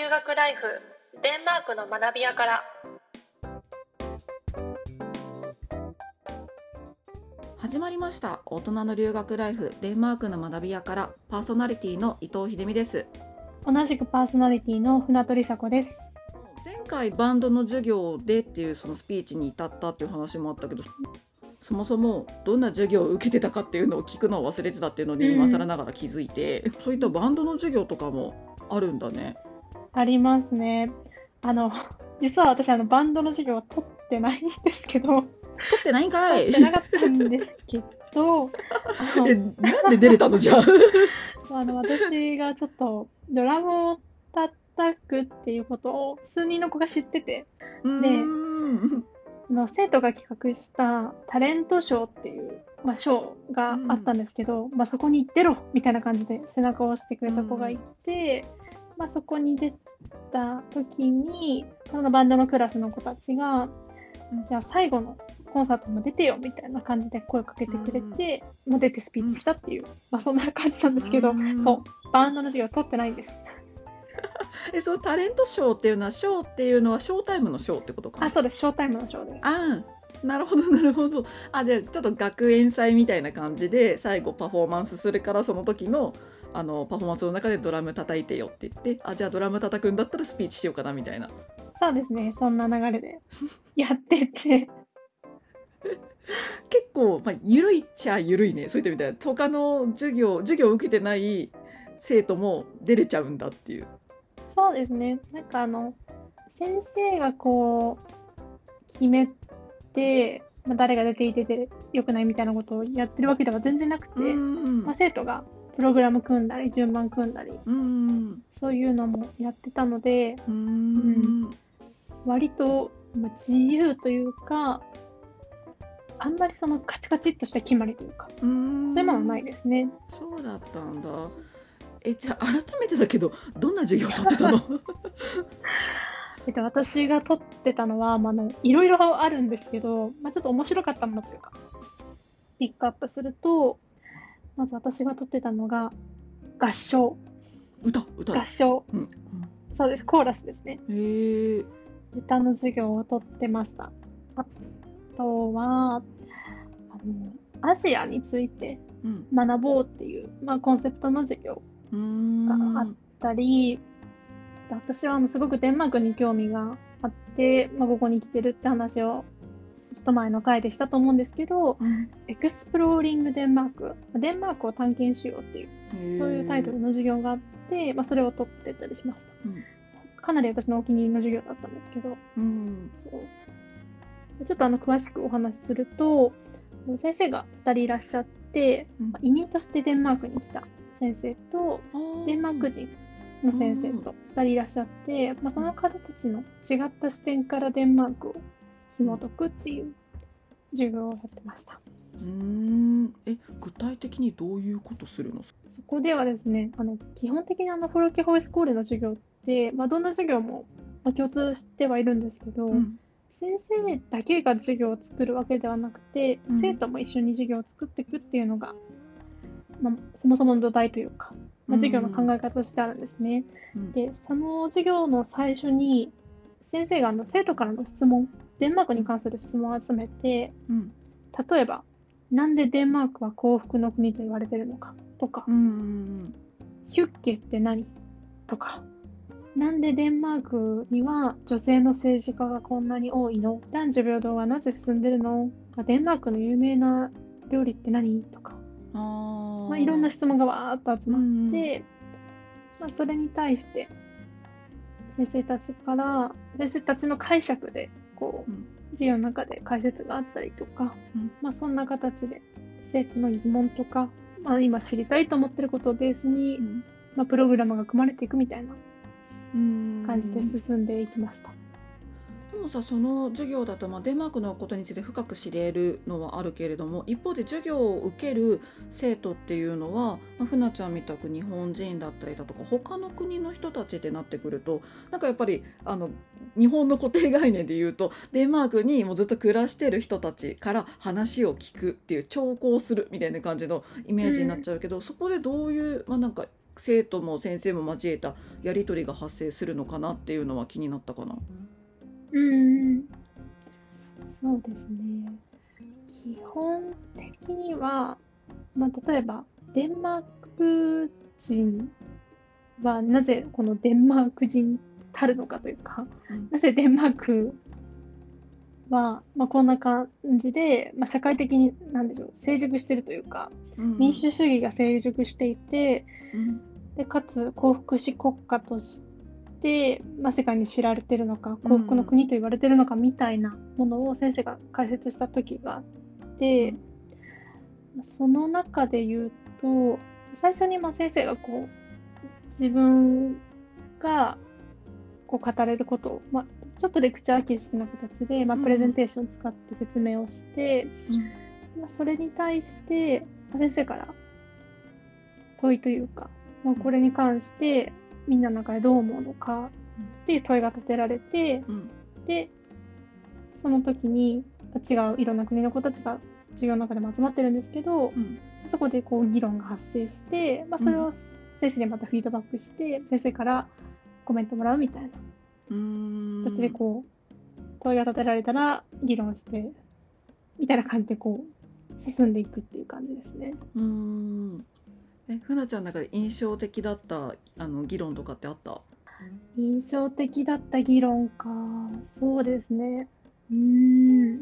留学ライフデンマークの学び屋から始まりました大人の留学ライフデンマークの学び屋からパーソナリティの伊藤秀美です同じくパーソナリティの船取佐子です。前回バンドの授業でっていうそのスピーチに至ったっていう話もあったけどそもそもどんな授業を受けてたかっていうのを聞くのを忘れてたっていうのにうん今更ながら気づいて、そういったバンドの授業とかもあるんだね。ありますね。あの、実は私、あの、バンドの授業は取ってないんですけど、取ってないんかい。取ってなかったんですけど、えなんで出れたのじゃあ？あの私がちょっとドラムを叩くっていうことを数人の子が知ってて、うーん。あの生徒が企画したタレントショーっていう、まあ、ショーがあったんですけど、まあ、そこに出ろみたいな感じで背中を押してくれた子がいて、まあ、そこに出た時にそのバンドのクラスの子たちが、うん。じゃあ最後のコンサートも出てよみたいな感じで声かけてくれて、もう出てスピーチしたっていう、まあ、そんな感じなんですけど、うん。そう。バンドの授業取ってないんです。えそのタレントショーっていうのはショーっていうのはショータイムのショーってことかな？あそうです。ショータイムのショーです。あーなるほどなるほど。あじゃあちょっと学園祭みたいな感じで最後パフォーマンスするからその時のあのパフォーマンスの中でドラム叩いてよって言ってあじゃあドラム叩くんだったらスピーチしようかなみたいな。そうですね。そんな流れでやってて。結構、まあ、緩いっちゃ緩いね。そういったみたいな他の授業授業を受けてない生徒も出れちゃうんだっていう。そうですね。なんかあの、先生がこう、決めて、まあ、誰が出ていててよくないみたいなことをやってるわけでは全然なくて、うん。まあ、生徒がプログラム組んだり、順番組んだり、うん。そういうのもやってたので、うん。割と、まあ、自由というか、あんまりそのカチカチっとした決まりというか、うん。そういうものはないですね。そうだったんだ。えじゃあ改めてだけどどんな授業を取ってたの？えっと、私が撮ってたのは、まあ、あのいろいろあるんですけど、まあ、ちょっと面白かったものというか、ピックアップすると、まず私が撮ってたのが、合唱、歌歌合唱、うんそうです、コーラスですね。うんへえ歌の授業を撮ってました。あとは、あのアジアについてうん。学ぼうっていう、まあ、コンセプトの授業があったり、私はすごくデンマークに興味があって、まあ、ここに来てるって話をっと前の回でしたと思うんですけど、うん。エクスプローリングデンマーク、デンマークを探検しようっていう、そういうタイトルの授業があって、まあ、それを取ってたりしました。うん。かなり私のお気に入りの授業だったんですけど、うん。そう。ちょっとあの詳しくお話しすると、先生が2人いらっしゃって、うん。まあ移民としてデンマークに来た先生と、デンマー。ク人の先生と2人いらっしゃって、まあ、その方たちの違った視点からデンマークを紐解くっていう授業をやってました。うーん。え具体的にどういうことするの？そこではですね、あの基本的にあのフォロキホイスコールの授業って、まあ、どんな授業もまあ共通してはいるんですけど、うん。先生だけが授業を作るわけではなくて、うん。生徒も一緒に授業を作っていくっていうのが、まあ、そもそもの土台というか、まあ、授業の考え方としてあるんですね。うん。で、その授業の最初に、先生があの生徒からの質問、デンマークに関する質問を集めて、うん。例えば、なんでデンマークは幸福の国と言われてるのかとか、うんうんヒュッケって何とか、なんでデンマークには女性の政治家がこんなに多いの？男女平等はなぜ進んでるの？あデンマークの有名な料理って何とか、あー。まあ、いろんな質問がわーっと集まっうんて、まあ、それに対して先生たちから先生たちの解釈でこう、うん。授業の中で解説があったりとか、うん。まあ、そんな形で生徒の疑問とか、まあ、今知りたいと思ってることをベースに、うん。まあ、プログラムが組まれていくみたいなうん。感じで進んでいきました。もさその授業だと、まあ、デンマークのことについて深く知れるのはあるけれども一方で授業を受ける生徒っていうのは、まあ、ふなちゃんみたく日本人だったりだとか他の国の人たちってなってくるとなんかやっぱりあの日本の固定概念で言うとデンマークにもうずっと暮らしてる人たちから話を聞くっていう聴講するみたいな感じのイメージになっちゃうけど、そこでどういう、まあ、なんか生徒も先生も交えたやり取りが発生するのかなっていうのは気になったかな。うんそうですね。基本的には、まあ、例えばデンマーク人はなぜこのデンマーク人たるのかというか、うん。なぜデンマークは、まあ、こんな感じで、まあ、社会的になんでしょう成熟しているというか、民主主義が成熟していてうん。でかつ幸福祉国家として、まあ、世界に知られてるのか幸福の国と言われてるのかみたいなものを先生が解説した時があって、その中で言うと最初にまあ先生がこう自分がこう語れることを、まあ、ちょっとレクチャー形式な形で、まあ、うん。プレゼンテーションを使って説明をして、まあ、それに対して、まあ先生から問いというか、まあ、これに関してみんなの中でどう思うのかっていう問いが立てられて、うん。で、その時に違ういろんな国の子たちが授業の中でも集まってるんですけど、うん。そこでこう議論が発生して、まあ、それを先生にまたフィードバックして、先生からコメントもらうみたいな。うん。形でこう、問いが立てられたら議論して、みたいな感じでこう、進んでいくっていう感じですね。うんえふなちゃんの中で印象的だったあの議論とかってあった？印象的だった議論か。そうですね。うん。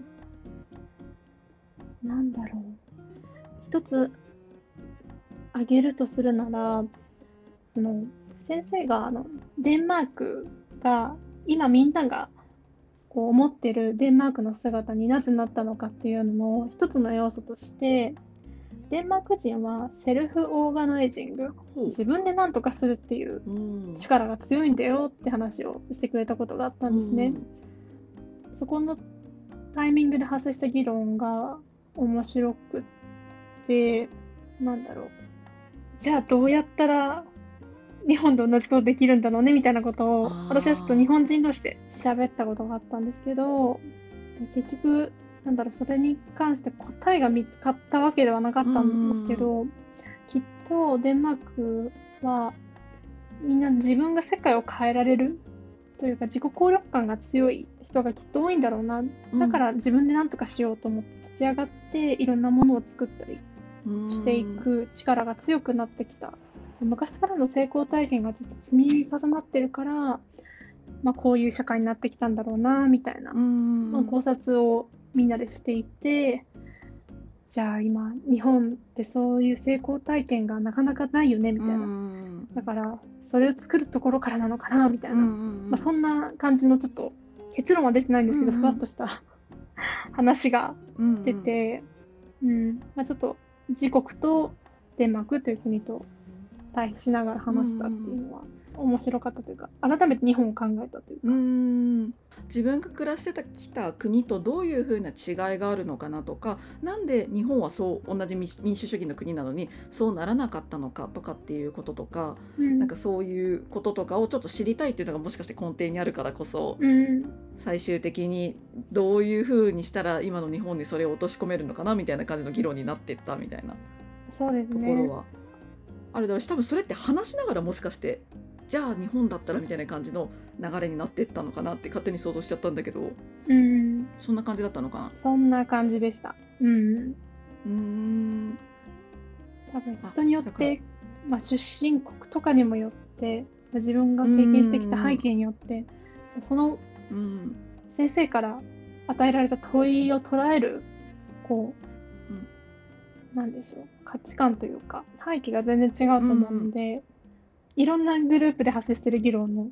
なんだろう。一つ挙げるとするなら、あの先生があのデンマークが今みんながこう思ってるデンマークの姿になぜなったのかっていうのの一つの要素としてデンマーク人はセルフオーガナイジング。自分で何とかするっていううん。力が強いんだよって話をしてくれたことがあったんですね。そこのタイミングで発生した議論が面白くって、なんだろう。じゃあどうやったら日本で同じことできるんだろうねみたいなことを私はちょっと日本人同士で喋ったことがあったんですけど、結局、なんだろう、それに関して答えが見つかったわけではなかったんですけど、きっとデンマークはみんな自分が世界を変えられるというか自己効力感が強い人がきっと多いんだろうな。うんだから自分で何とかしようと思って立ち上がっていろんなものを作ったりしていく力が強くなってきた。昔からの成功体験がちょっと積み重なってるから、まあ、こういう社会になってきたんだろうなみたいな、考察をみんなでしていてじゃあ今日本ってそういう成功体験がなかなかないよねみたいな、うん。だからそれを作るところからなのかなみたいな、まあ、そんな感じのちょっと結論は出てないんですけど、うんうんふわっとした 話がな出て、うん。まあ、ちょっと自国とデンマークという国と対比しながら話したっていうのは面白かったというか改めて日本を考えたというか、うん。自分が暮らしてきた国とどういうふうな違いがあるのかなとかなんで日本はそう同じ民主民主主義の国なのにそうならなかったのかとかっていうこととか、うん。なんかそういうこととかをちょっと知りたいっていうのがもしかして根底にあるからこそうん。最終的にどういうふうにしたら今の日本にそれを落とし込めるのかなみたいな感じの議論になってったみたいなそうですとこね。ろはあるだろうし多分それって話しながらもしかしてじゃあ日本だったらみたいな感じの流れになってったのかなって勝手に想像しちゃったんだけどうん。そんな感じだったのかな？そんな感じでした。うん。うーん。多分あ人によって、まあ、出身国とかにもよって自分が経験してきた背景によってそのうん。先生から与えられた問いを捉えるこう、うん。なんでしょう価値観というか背景が全然違うと思うので、いろんなグループで発生してる議論の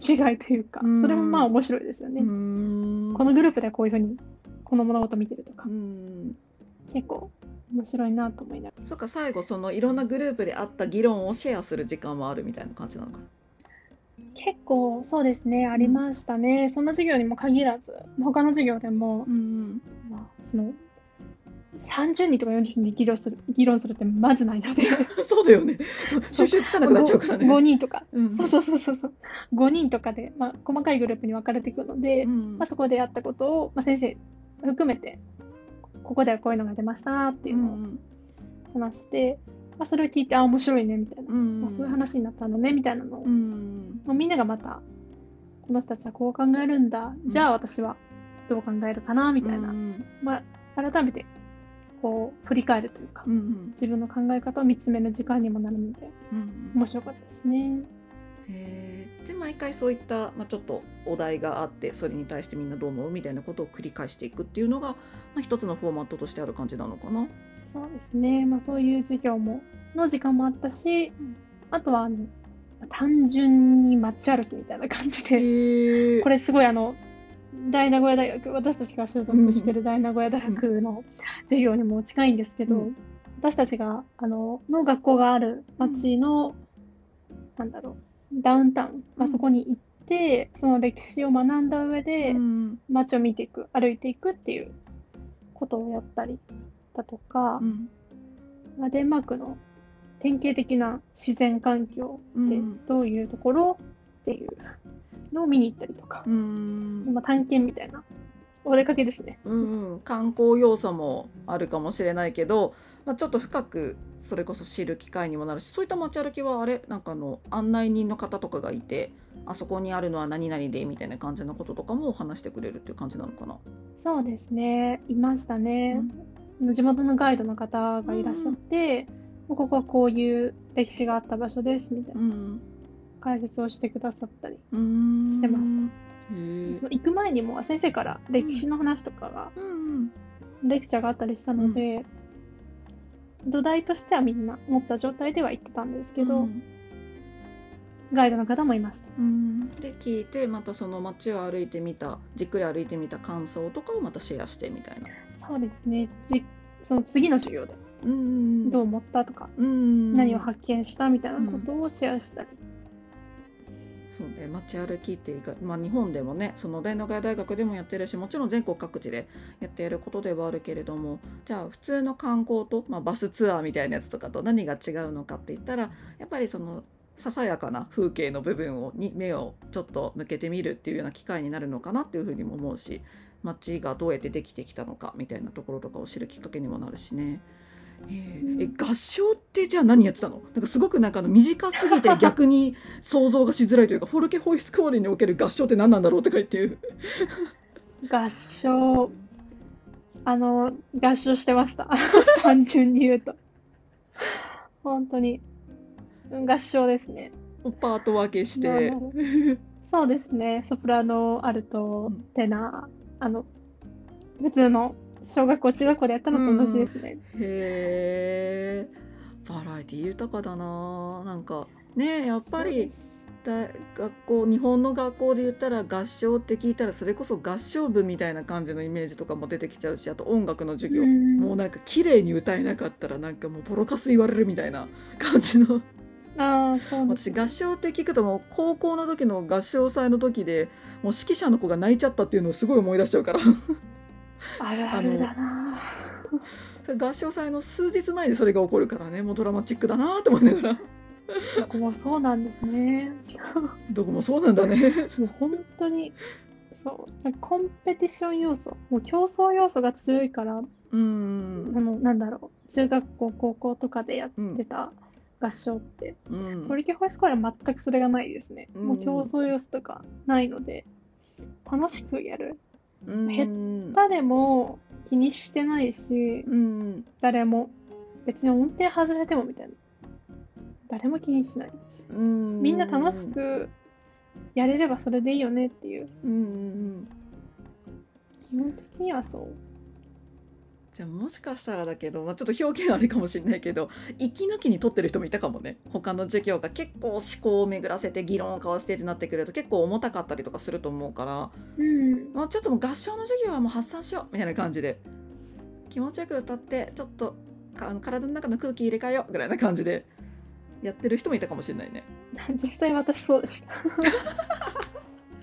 違いというか、うん。それもまあ面白いですよね、このグループではこういうふうにこの物事見てるとか、うん。結構面白いなと思いながら。そっか最後そのいろんなグループであった議論をシェアする時間もあるみたいな感じなのかな。結構そうですねありましたね、そんな授業にも限らず他の授業でも、うん。まあ、その30人とか40人で議論する議論するってまずないので。そうだよね。そう。収集つかなくなっちゃうからね。5, 人とか、うん。そうそうそうそう。そう5人とかで、まあ、細かいグループに分かれていくので、うん。まあ、そこでやったことを、まあ、先生含めてここではこういうのが出ましたっていうのをうん話して、まあ、それを聞いて、あ、面白いね、みたいな。うんまあ、そういう話になったのね、みたいなのを、うんまあ、みんながまた、この人たちはこう考えるんだ。じゃあ私はどう考えるかな、みたいな。うん。まあ、改めて、こう、振り返るというか、うん自分の考え方を見つめる時間にもなるので、うん面白かったですね。で毎回そういった、まあ、ちょっとお題があってそれに対してみんなどう思うみたいなことを繰り返していくっていうのが、まあ、一つのフォーマットとしてある感じなのかな。そうですね。まあ、そういう授業も、の時間もあったし、あとは、あの、単純に街歩きみたいな感じで、へこれすごいあの、大名古屋大学、私たちが所属してる大名古屋大学の授業にも近いんですけど、うん。私たちが、あの、の学校がある町の、なんだろう、ダウンタウン、まあ、うん。そこに行って、その歴史を学んだ上で、うん。街を見ていく、歩いていくっていうことをやったりだとか、うん。まあ、デンマークの典型的な自然環境ってうん。どういうところっていうのを見に行ったりとか、うん。まあ、探検みたいなお出かけですね。うんうん、観光要素もあるかもしれないけど、まあ、ちょっと深くそれこそ知る機会にもなるしそういった街歩きはあれなんかあの案内人の方とかがいてあそこにあるのは何々でみたいな感じのこととかも話してくれるっていう感じなのかな？そうですね、いましたね。地元のガイドの方がいらっしゃって、ここはこういう歴史があった場所ですみたいな。うん解説をしてくださったり、うん。してました。その行く前にも先生から歴史の話とかが、うんレクチャーがあったりしたので、土台としてはみんな持った状態では行ってたんですけど、うん。ガイドの方もいました。うん。で聞いてまたその街を歩いてみたじっくり歩いてみた感想とかをまたシェアしてみたいな。そうですね。じその次の授業でうんどう思ったとか、うん。何を発見したみたいなことをシェアしたり。そうね、街歩きっていうか、まあ、日本でもねその大名古屋大学でもやってるしもちろん全国各地でやっていることではあるけれどもじゃあ普通の観光と、まあ、バスツアーみたいなやつとかと何が違うのかって言ったらやっぱりそのささやかな風景の部分をに目をちょっと向けてみるっていうような機会になるのかなっていうふうにも思うし街がどうやってできてきたのかみたいなところとかを知るきっかけにもなるしね。え合唱ってじゃあ何やってたの？なんかすごくなんかあの短すぎて 逆に想像がしづらいというかフォルケホイスコーレにおける合唱って何なんだろうとか言っていう合唱、あの、合唱してました。単純に言うと。本当に。合唱ですね。パート分けしてそうですね。ソプラノ、アルトうん、テナー、あの、普通の小学校、中学校でやったのと同じですね。へえバラエティ豊かだな。なんかねやっぱり学校日本の学校で言ったら合唱って聞いたらそれこそ合唱部みたいな感じのイメージとかも出てきちゃうしあと音楽の授業、うん。もうなんか綺麗に歌えなかったらなんかもうボロカス言われるみたいな感じの。ああ、そう。私合唱って聞くともう高校の時の合唱祭の時でもう指揮者の子が泣いちゃったっていうのをすごい思い出しちゃうからあるあるだな。合唱祭の数日前にそれが起こるからねもうドラマチックだなと思いながらここはそうなんですね。どこもそうなんだね。もう本当に、そう、コンペティション要素、もう競争要素が強いから、うあんの、なんだろう、中学校、高校とかでやってた合唱って、うんトリケホイスコーレは全くそれがないですね。うんもう競争要素とかないので、楽しくやる。うん。下手でも気にしてないし、うん誰も、別に音程外れてもみたいな。誰も気にしない。うんみんな楽しくやれればそれでいいよねっていう。うん。うん。基本的にはそう。じゃあもしかしたらだけど、まあ、ちょっと表現あれかもしれないけど息抜きに取ってる人もいたかもね他の授業が結構思考を巡らせて議論を交わしてってなってくると結構重たかったりとかすると思うからうん。もうちょっともう合唱の授業はもう発散しようみたいな感じで気持ちよく歌ってちょっとかあの体の中の空気入れ替えようぐらいな感じでやってる人もいたかもしれないね。実際私そうでした。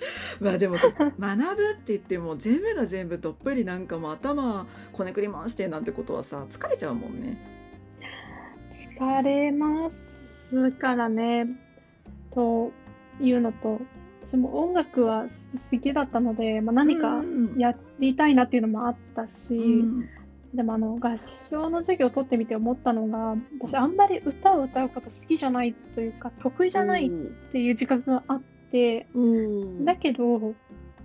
まあでもさ学ぶって言っても全部が全部どっぷりなんかもう頭こねくり回してなんてことはさ疲れちゃうもんね。疲れますからね。というのと、私も音楽は好きだったので、まあ、何かうんやりたいなっていうのもあったし、うんでもあの合唱の授業を取ってみて思ったのが私あんまり歌を歌うこと好きじゃないというか得意じゃないっていう自覚があってうん。だけど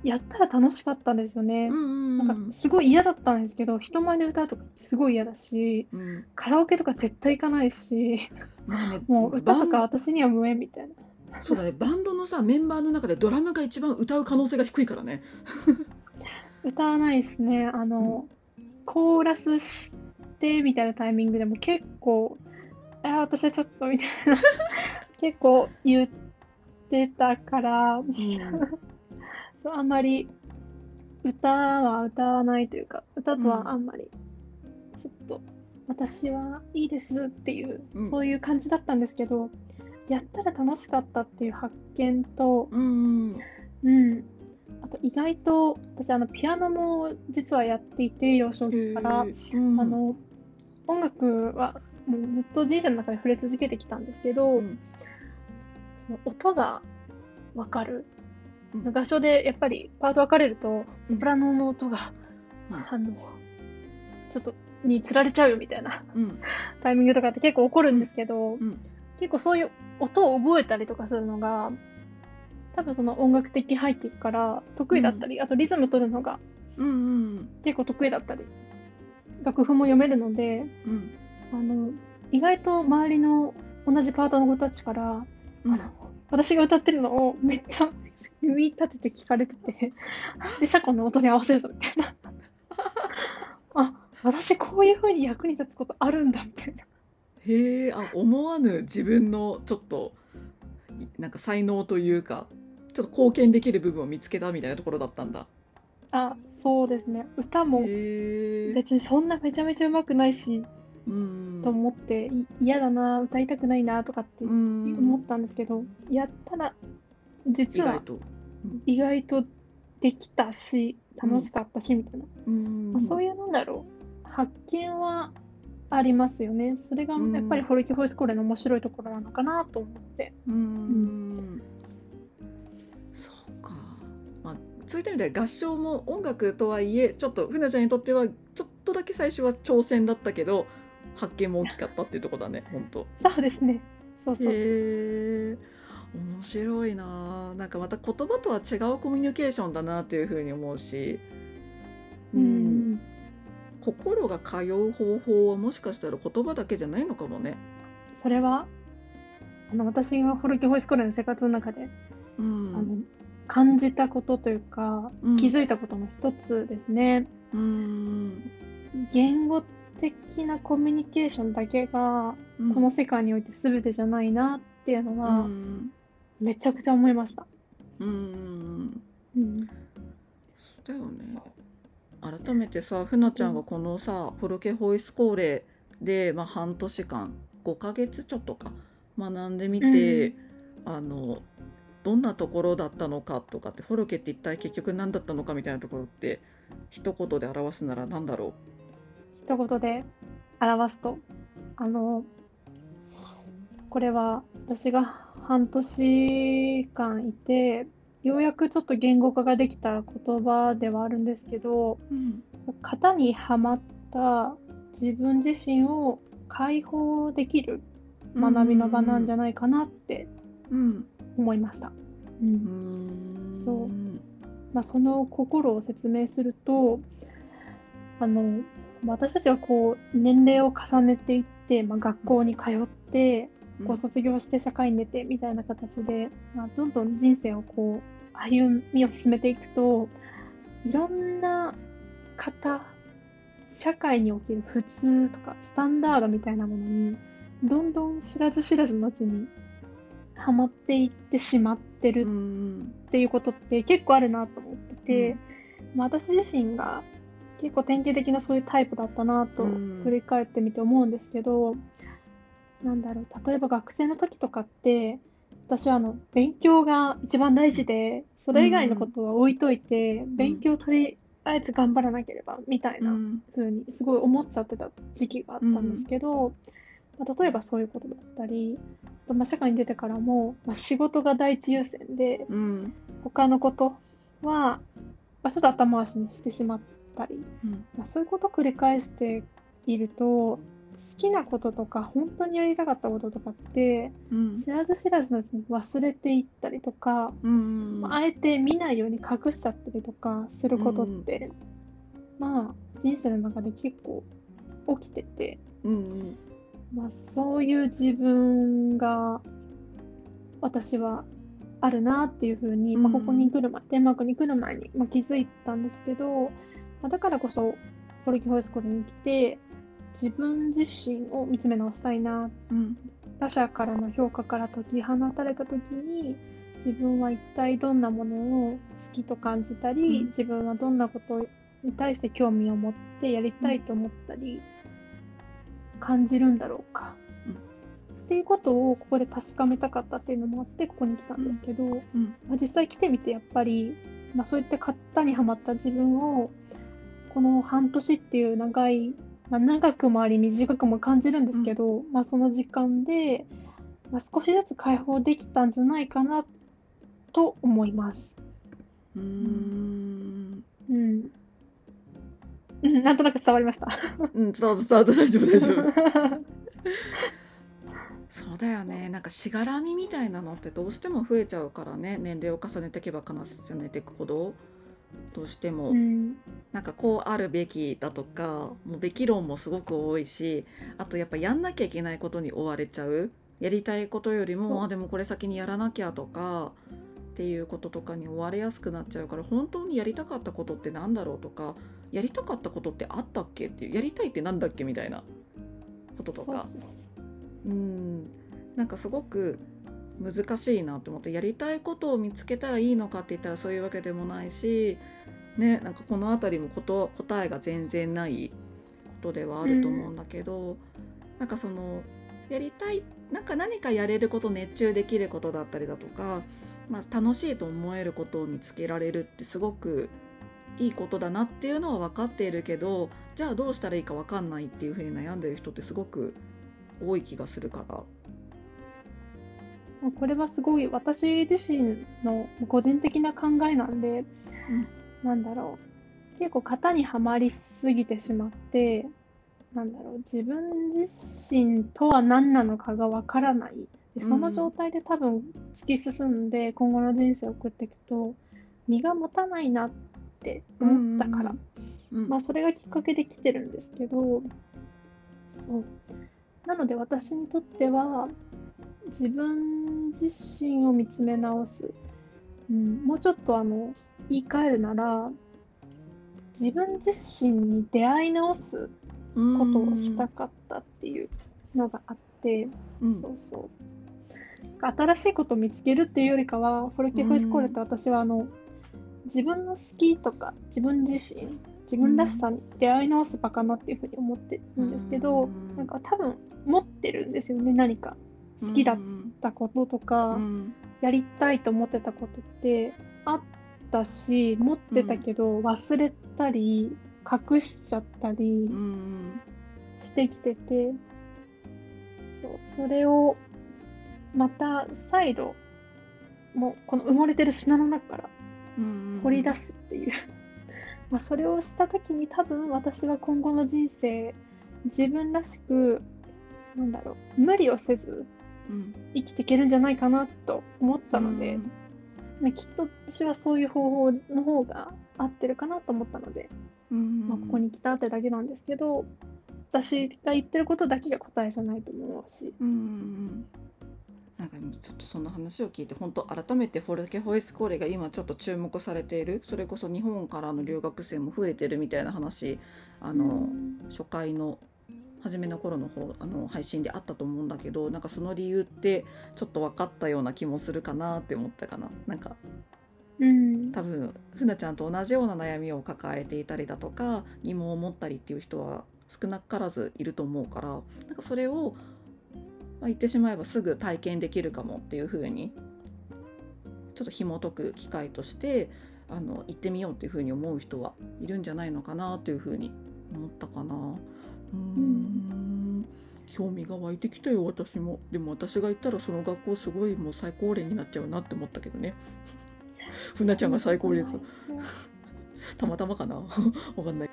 やったら楽しかったんですよね。うんなんかすごい嫌だったんですけど人前で歌うとかすごい嫌だしうん。カラオケとか絶対行かないしまあねもう歌とか私には無縁みたいな。そうだね。バンドのさメンバーの中でドラムが一番歌う可能性が低いからね。歌わないですね。あの、コーラスしてみたいなタイミングでも結構、あー私はちょっとみたいな、結構言ってたから、そうあんまり歌は歌わないというか、歌とはあんまり、ちょっと私はいいですっていう、うん。そういう感じだったんですけど、やったら楽しかったっていう発見と、うんうん。あと意外と私あのピアノも実はやっていて幼少期から、あの音楽はもうずっと人生の中で触れ続けてきたんですけど、うんその音が分かる、うん。合唱でやっぱりパート分かれるとソプラノの音が、うん。あのちょっとにつられちゃうよみたいな。うん。タイミングとかって結構起こるんですけど、うん。結構そういう音を覚えたりとかするのが多分その音楽的背景から得意だったり、あとリズム取るのが結構得意だったり楽譜も読めるのでうん。あの意外と周りの同じパートの子たちから、うん。あの私が歌ってるのをめっちゃ耳立てて聞かれてて で車庫の音に合わせるぞみたいな。あ私こういう風に役に立つことあるんだみたいな。へえあ思わぬ自分のちょっといなんか才能というかちょっと貢献できる部分を見つけたみたいなところだったんだ。あそうですね。歌も別にそんなめちゃめちゃ上手くないし、うんと思ってい嫌だな歌いたくないなとかってうん。思ったんですけど、やったら意実は外と。意外とできたし楽しかったしみたいな、うん。まあ、そういうなんだろう。発見はありますよね。それがうん。やっぱりホルキホイスコーレの面白いところなのかなと思って、うん。そうか。まあそういった意味では合唱も音楽とはいえちょっとふなちゃんにとってはちょっとだけ最初は挑戦だったけど発見も大きかったっていうところだね本当。そうですね。そうそうそう。へえ面白いな。あなんかまた言葉とは違うコミュニケーションだなっていうふうに思うし、うん。心が通う方法はもしかしたら言葉だけじゃないのかもね。それは？あの私がホルキホイスコーレの生活の中で、うん。あの感じたことというか、うん。気づいたことの一つですね。うん。言語的なコミュニケーションだけがうん。この世界において全てじゃないなっていうのうはん。めちゃくちゃ思いました。うんうん、そうだよね。改めてさふなちゃんがこのさ、ホルケホイスコーレで、まあ、半年間5ヶ月ちょっとか学んでみて、あのどんなところだったのかとかってフォルケって一体結局何だったのかみたいなところって一言で表すなら何だろ一言で表すとあのこれは私が半年間いてようやくちょっと言語化ができた言葉ではあるんですけどう、うん。型にはまった自分自身を解放できる学びの場なんじゃないかなってうん思いました。うん。うん。そう。まあ、その心を説明するとあの私たちはこう年齢を重ねていって、まあ、学校に通ってうん。こう卒業して社会に出てみたいな形で、まあ、どんどん人生をこう歩みを進めていくといろんな方社会における普通とかスタンダードみたいなものにどんどん知らず知らずのうちにはまっていってしまってるうんっていうことって結構あるなと思ってて、まあ、私自身が結構典型的なそういうタイプだったなとうん。振り返ってみて思うんですけど、なんだろう例えば学生の時とかって私はあの勉強が一番大事でそれ以外のことは置いといて、勉強とりあえず頑張らなければみたいなうん。風にすごい思っちゃってた時期があったんですけど、まあ、例えばそういうことだったり、あとまあ社会に出てからも、まあ、仕事が第一優先でうん。他のことは、まあ、ちょっと頭回しにしてしまっったり、うん。まあ、そういうことを繰り返していると好きなこととか本当にやりたかったこととかってうん。知らず知らずのうちに忘れていったりとか、うんまああえて見ないように隠しちゃったりとかすることって、まあ人生の中で結構起きてて、うんまあ、そういう自分が私はあるなっていうふうに、まあ、ここに来る前、デンマークに来る前に、まあ、気づいたんですけど、まあ、だからこそポルキホイスコルに来て自分自身を見つめ直したいな。うん。他者からの評価から解き放たれた時に自分は一体どんなものを好きと感じたり、うん。自分はどんなことに対して興味を持ってやりたいと思ったり、感じるんだろうか、うん。っていうことをここで確かめたかったっていうのもあってここに来たんですけど、うん。まあ、実際来てみてやっぱり、まあ、そういった型にはまった自分をこの半年っていう長い、まあ、長くもあり短くも感じるんですけど、まあ、その時間で、まあ、少しずつ解放できたんじゃないかなと思います。うーん。うん。うん、なんとなく伝わりました。うん伝わった大丈夫大丈夫。そうだよね。なんかしがらみみたいなのってどうしても増えちゃうからね。年齢を重ねていけば重ねていくほどどうしても、うん、なんかこうあるべきだとかもうべき論もすごく多いしあとやっぱやんなきゃいけないことに追われちゃう。やりたいことよりもあでもこれ先にやらなきゃとかっていうこととかに追われやすくなっちゃうから本当にやりたかったことってなんだろうとかやりたかったことってあったっけっていうやりたいってなんだっけみたいなこととか。うん。なんかすごく難しいなと思ってやりたいことを見つけたらいいのかって言ったらそういうわけでもないし、ね、なんかこの辺りもこと答えが全然ないことではあると思うんだけど、なんかそのやりたいなんか何かやれること熱中できることだったりだとか、まあ、楽しいと思えることを見つけられるってすごくいいことだなっていうのは分かっているけどじゃあどうしたらいいか分かんないっていうふうに悩んでる人ってすごく多い気がするから。これはすごい私自身の個人的な考えなんで、うん。なんだろう。結構型にはまりすぎてしまってなんだろう。自分自身とは何なのかがわからない。でその状態で多分突き進んで今後の人生を送っていくと身が持たないなって思ったから、うん。まあそれがきっかけで来てるんですけどそうなので私にとっては自分自身を見つめ直す、うん、もうちょっとあの言い換えるなら自分自身に出会い直すことをしたかったっていうのがあって、うん。そうそう。新しいことを見つけるっていうよりかはフォルケホイスコーレって私はあの、自分の好きとか自分自身自分らしさに出会い直す場かなっていうふうに思ってるんですけど、うん。なんか多分持ってるんですよね何か。好きだったこととか、うんやりたいと思ってたことってあったし持ってたけど忘れたり隠しちゃったりうんしてきてて、そうそれをまた再度もうこの埋もれてる砂の中からうん。掘り出すっていう、まあそれをした時に多分私は今後の人生自分らしくなんだろう。無理をせずうん。生きていけるんじゃないかなと思ったので、まあ、きっと私はそういう方法の方が合ってるかなと思ったので、うん。まあ、ここに来たってだけなんですけど私が言ってることだけが答えじゃないと思うし、うん。うんなんかちょっとその話を聞いて本当改めてフォルケホイスコーレが今ちょっと注目されている。それこそ日本からの留学生も増えてるみたいな話あの、初回の初めの頃の方あの配信であったと思うんだけどなんかその理由ってちょっと分かったような気もするかなって思ったかななんかうん、多分ふなちゃんと同じような悩みを抱えていたりだとか疑問を持ったりっていう人は少なからずいると思うからなんかそれを、まあ、言ってしまえばすぐ体験できるかもっていう風にちょっと紐解く機会としてあの行ってみようっていう風に思う人はいるんじゃないのかなという風に思ったかな。うーん。興味が湧いてきたよ私も。でも私が行ったらその学校すごいもう最高齢になっちゃうなって思ったけどね。ふなちゃんが最高齢ですたまたまかな？わかんない。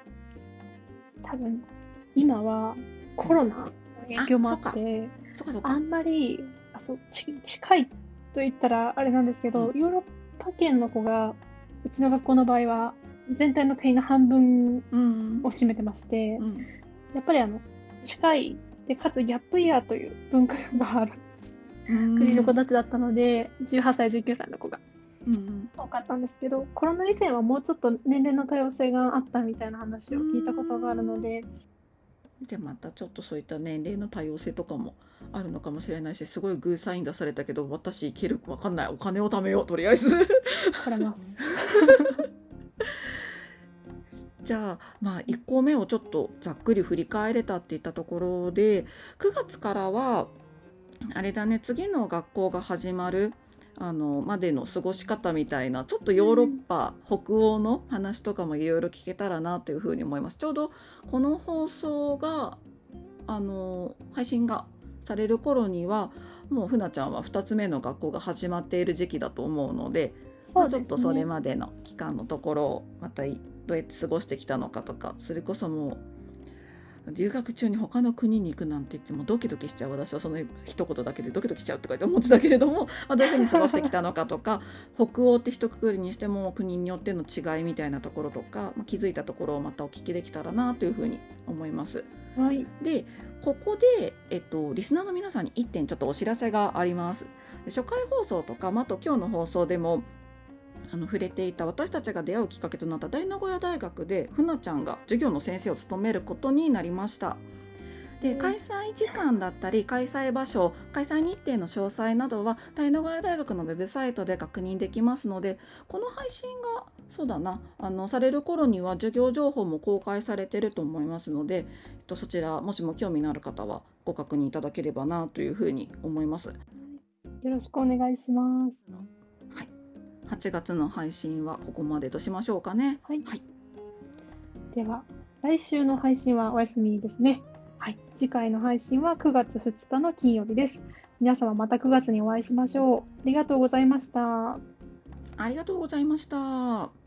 多分今はコロナの影響もあって。あんまりあそうち近いと言ったらあれなんですけど、うヨーロッパ圏の子がうちの学校の場合は全体の定員の半分うん。を占めてまして、うんやっぱりあの近いでかつギャップイヤーという文化がある。うん。国の子たちだったので、18歳19歳の子が多かったんですけどコロナ以前はもうちょっと年齢の多様性があったみたいな話を聞いたことがあるので、でまたちょっとそういった年齢の多様性とかもあるのかもしれないしすごいグーサイン出されたけど私いけるわかんないお金を貯めようとりあえず。じゃあまあ1個目をちょっとざっくり振り返れたっていったところで9月からはあれだね次の学校が始まるあのまでの過ごし方みたいなちょっとヨーロッパ、北欧の話とかもいろいろ聞けたらなというふうに思います。ちょうどこの放送があの配信がされる頃にはもうふなちゃんは2つ目の学校が始まっている時期だと思うのでまあ、ちょっとそれまでの期間のところをまたいどうやって過ごしてきたのかとかそれこそもう留学中に他の国に行くなんて言ってもドキドキしちゃう私はその一言だけでドキドキしちゃうとか言って思ってたけれども、まあ、どういうふうに過ごしてきたのかとか北欧って一括りにしても国によっての違いみたいなところとか、まあ、気づいたところをまたお聞きできたらなというふうに思います。はい、でここで、えっと、リスナーの皆さんに1点ちょっとお知らせがあります。で初回放送とか、まあ、あと今日の放送でもあの触れていた私たちが出会うきっかけとなった大名古屋大学でふなちゃんが授業の先生を務めることになりました。で開催時間だったり開催場所開催日程の詳細などは大名古屋大学のウェブサイトで確認できますのでこの配信がそうだなあのされる頃には授業情報も公開されてると思いますので、えっと、そちらもしも興味のある方はご確認いただければなというふうに思います。よろしくお願いします。8月の配信はここまでとしましょうかね。はい。はいでは、来週の配信はお休みですね。はい。次回の配信は9月2日の金曜日です。皆様また9月にお会いしましょう。ありがとうございました。ありがとうございました。